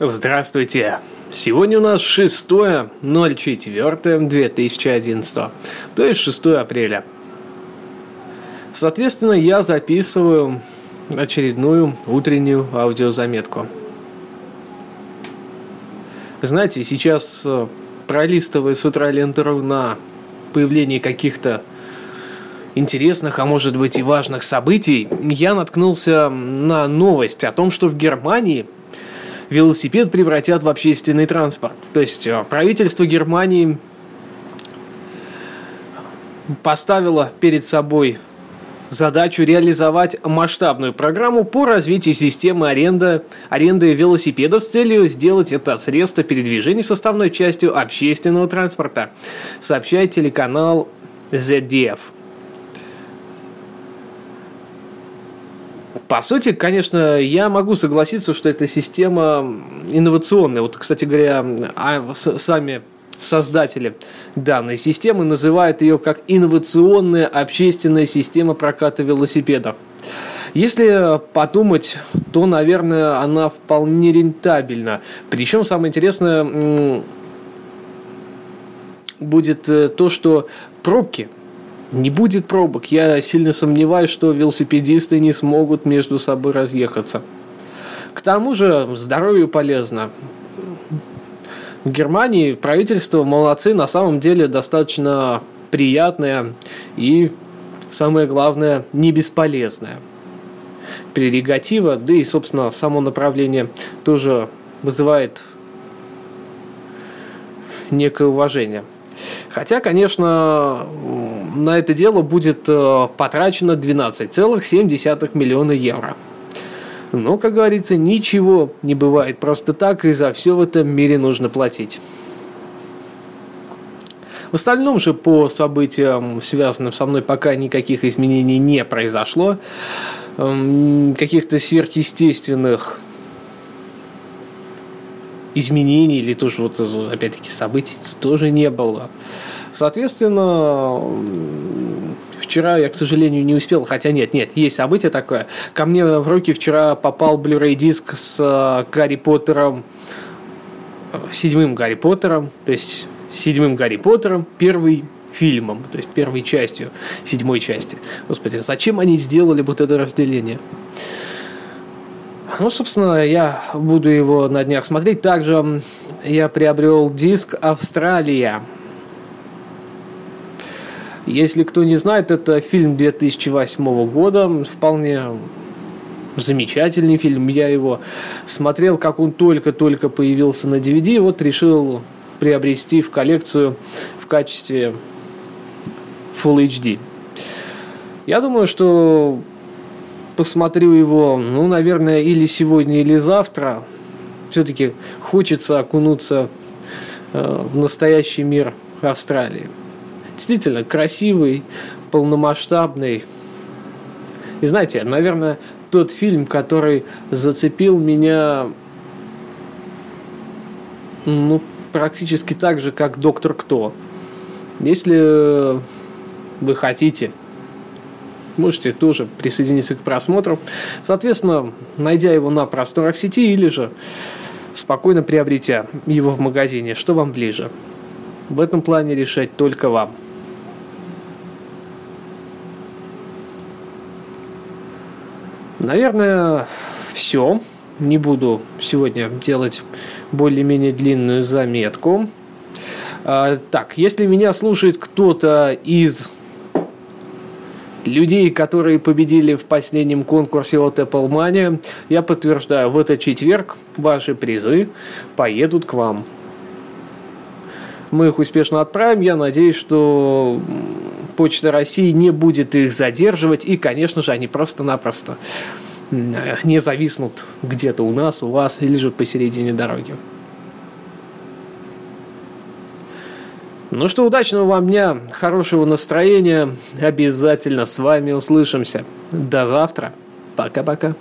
Здравствуйте! Сегодня у нас 6.04.2011, то есть 6 апреля. Соответственно, я записываю очередную утреннюю аудиозаметку. Знаете, сейчас э, пролистывая с утра ленту на появление каких-то интересных, а может быть и важных событий, я наткнулся на новость о том, что в Германии велосипед превратят в общественный транспорт. То есть э, правительство Германии поставило перед собой задачу реализовать масштабную программу по развитию системы аренды, аренды велосипедов с целью сделать это средство передвижения составной частью общественного транспорта, сообщает телеканал ZDF. По сути, конечно, я могу согласиться, что эта система инновационная. Вот, кстати говоря, а сами создатели данной системы называют ее как инновационная общественная система проката велосипедов. Если подумать, то, наверное, она вполне рентабельна. Причем самое интересное будет э, то, что пробки не будет пробок. Я сильно сомневаюсь, что велосипедисты не смогут между собой разъехаться. К тому же здоровью полезно. В Германии правительство молодцы, на самом деле достаточно приятное и, самое главное, не бесполезное. Прерогатива, да и, собственно, само направление тоже вызывает некое уважение. Хотя, конечно, на это дело будет э, потрачено 12,7 миллиона евро. Но, как говорится, ничего не бывает просто так, и за все в этом мире нужно платить. В остальном же по событиям, связанным со мной, пока никаких изменений не произошло. Эм, каких-то сверхъестественных изменений или тоже вот опять-таки событий тоже не было. Соответственно, вчера я, к сожалению, не успел, хотя нет, нет, есть событие такое. Ко мне в руки вчера попал Blu-ray диск с э, Гарри Поттером, седьмым Гарри Поттером, то есть седьмым Гарри Поттером, первый фильмом, то есть первой частью, седьмой части. Господи, зачем они сделали вот это разделение? Ну, собственно, я буду его на днях смотреть. Также я приобрел диск «Австралия». Если кто не знает, это фильм 2008 года, вполне замечательный фильм. Я его смотрел, как он только-только появился на DVD, вот решил приобрести в коллекцию в качестве Full HD. Я думаю, что посмотрю его, ну, наверное, или сегодня, или завтра. Все-таки хочется окунуться э, в настоящий мир Австралии действительно красивый, полномасштабный. И знаете, наверное, тот фильм, который зацепил меня ну, практически так же, как «Доктор Кто». Если вы хотите, можете тоже присоединиться к просмотру. Соответственно, найдя его на просторах сети или же спокойно приобретя его в магазине, что вам ближе. В этом плане решать только вам. Наверное, все. Не буду сегодня делать более-менее длинную заметку. А, так, если меня слушает кто-то из людей, которые победили в последнем конкурсе от Apple Money, я подтверждаю, в этот четверг ваши призы поедут к вам. Мы их успешно отправим. Я надеюсь, что Почта России не будет их задерживать, и, конечно же, они просто-напросто не зависнут где-то у нас, у вас, или лежат посередине дороги. Ну что, удачного вам дня, хорошего настроения. Обязательно с вами услышимся. До завтра. Пока-пока.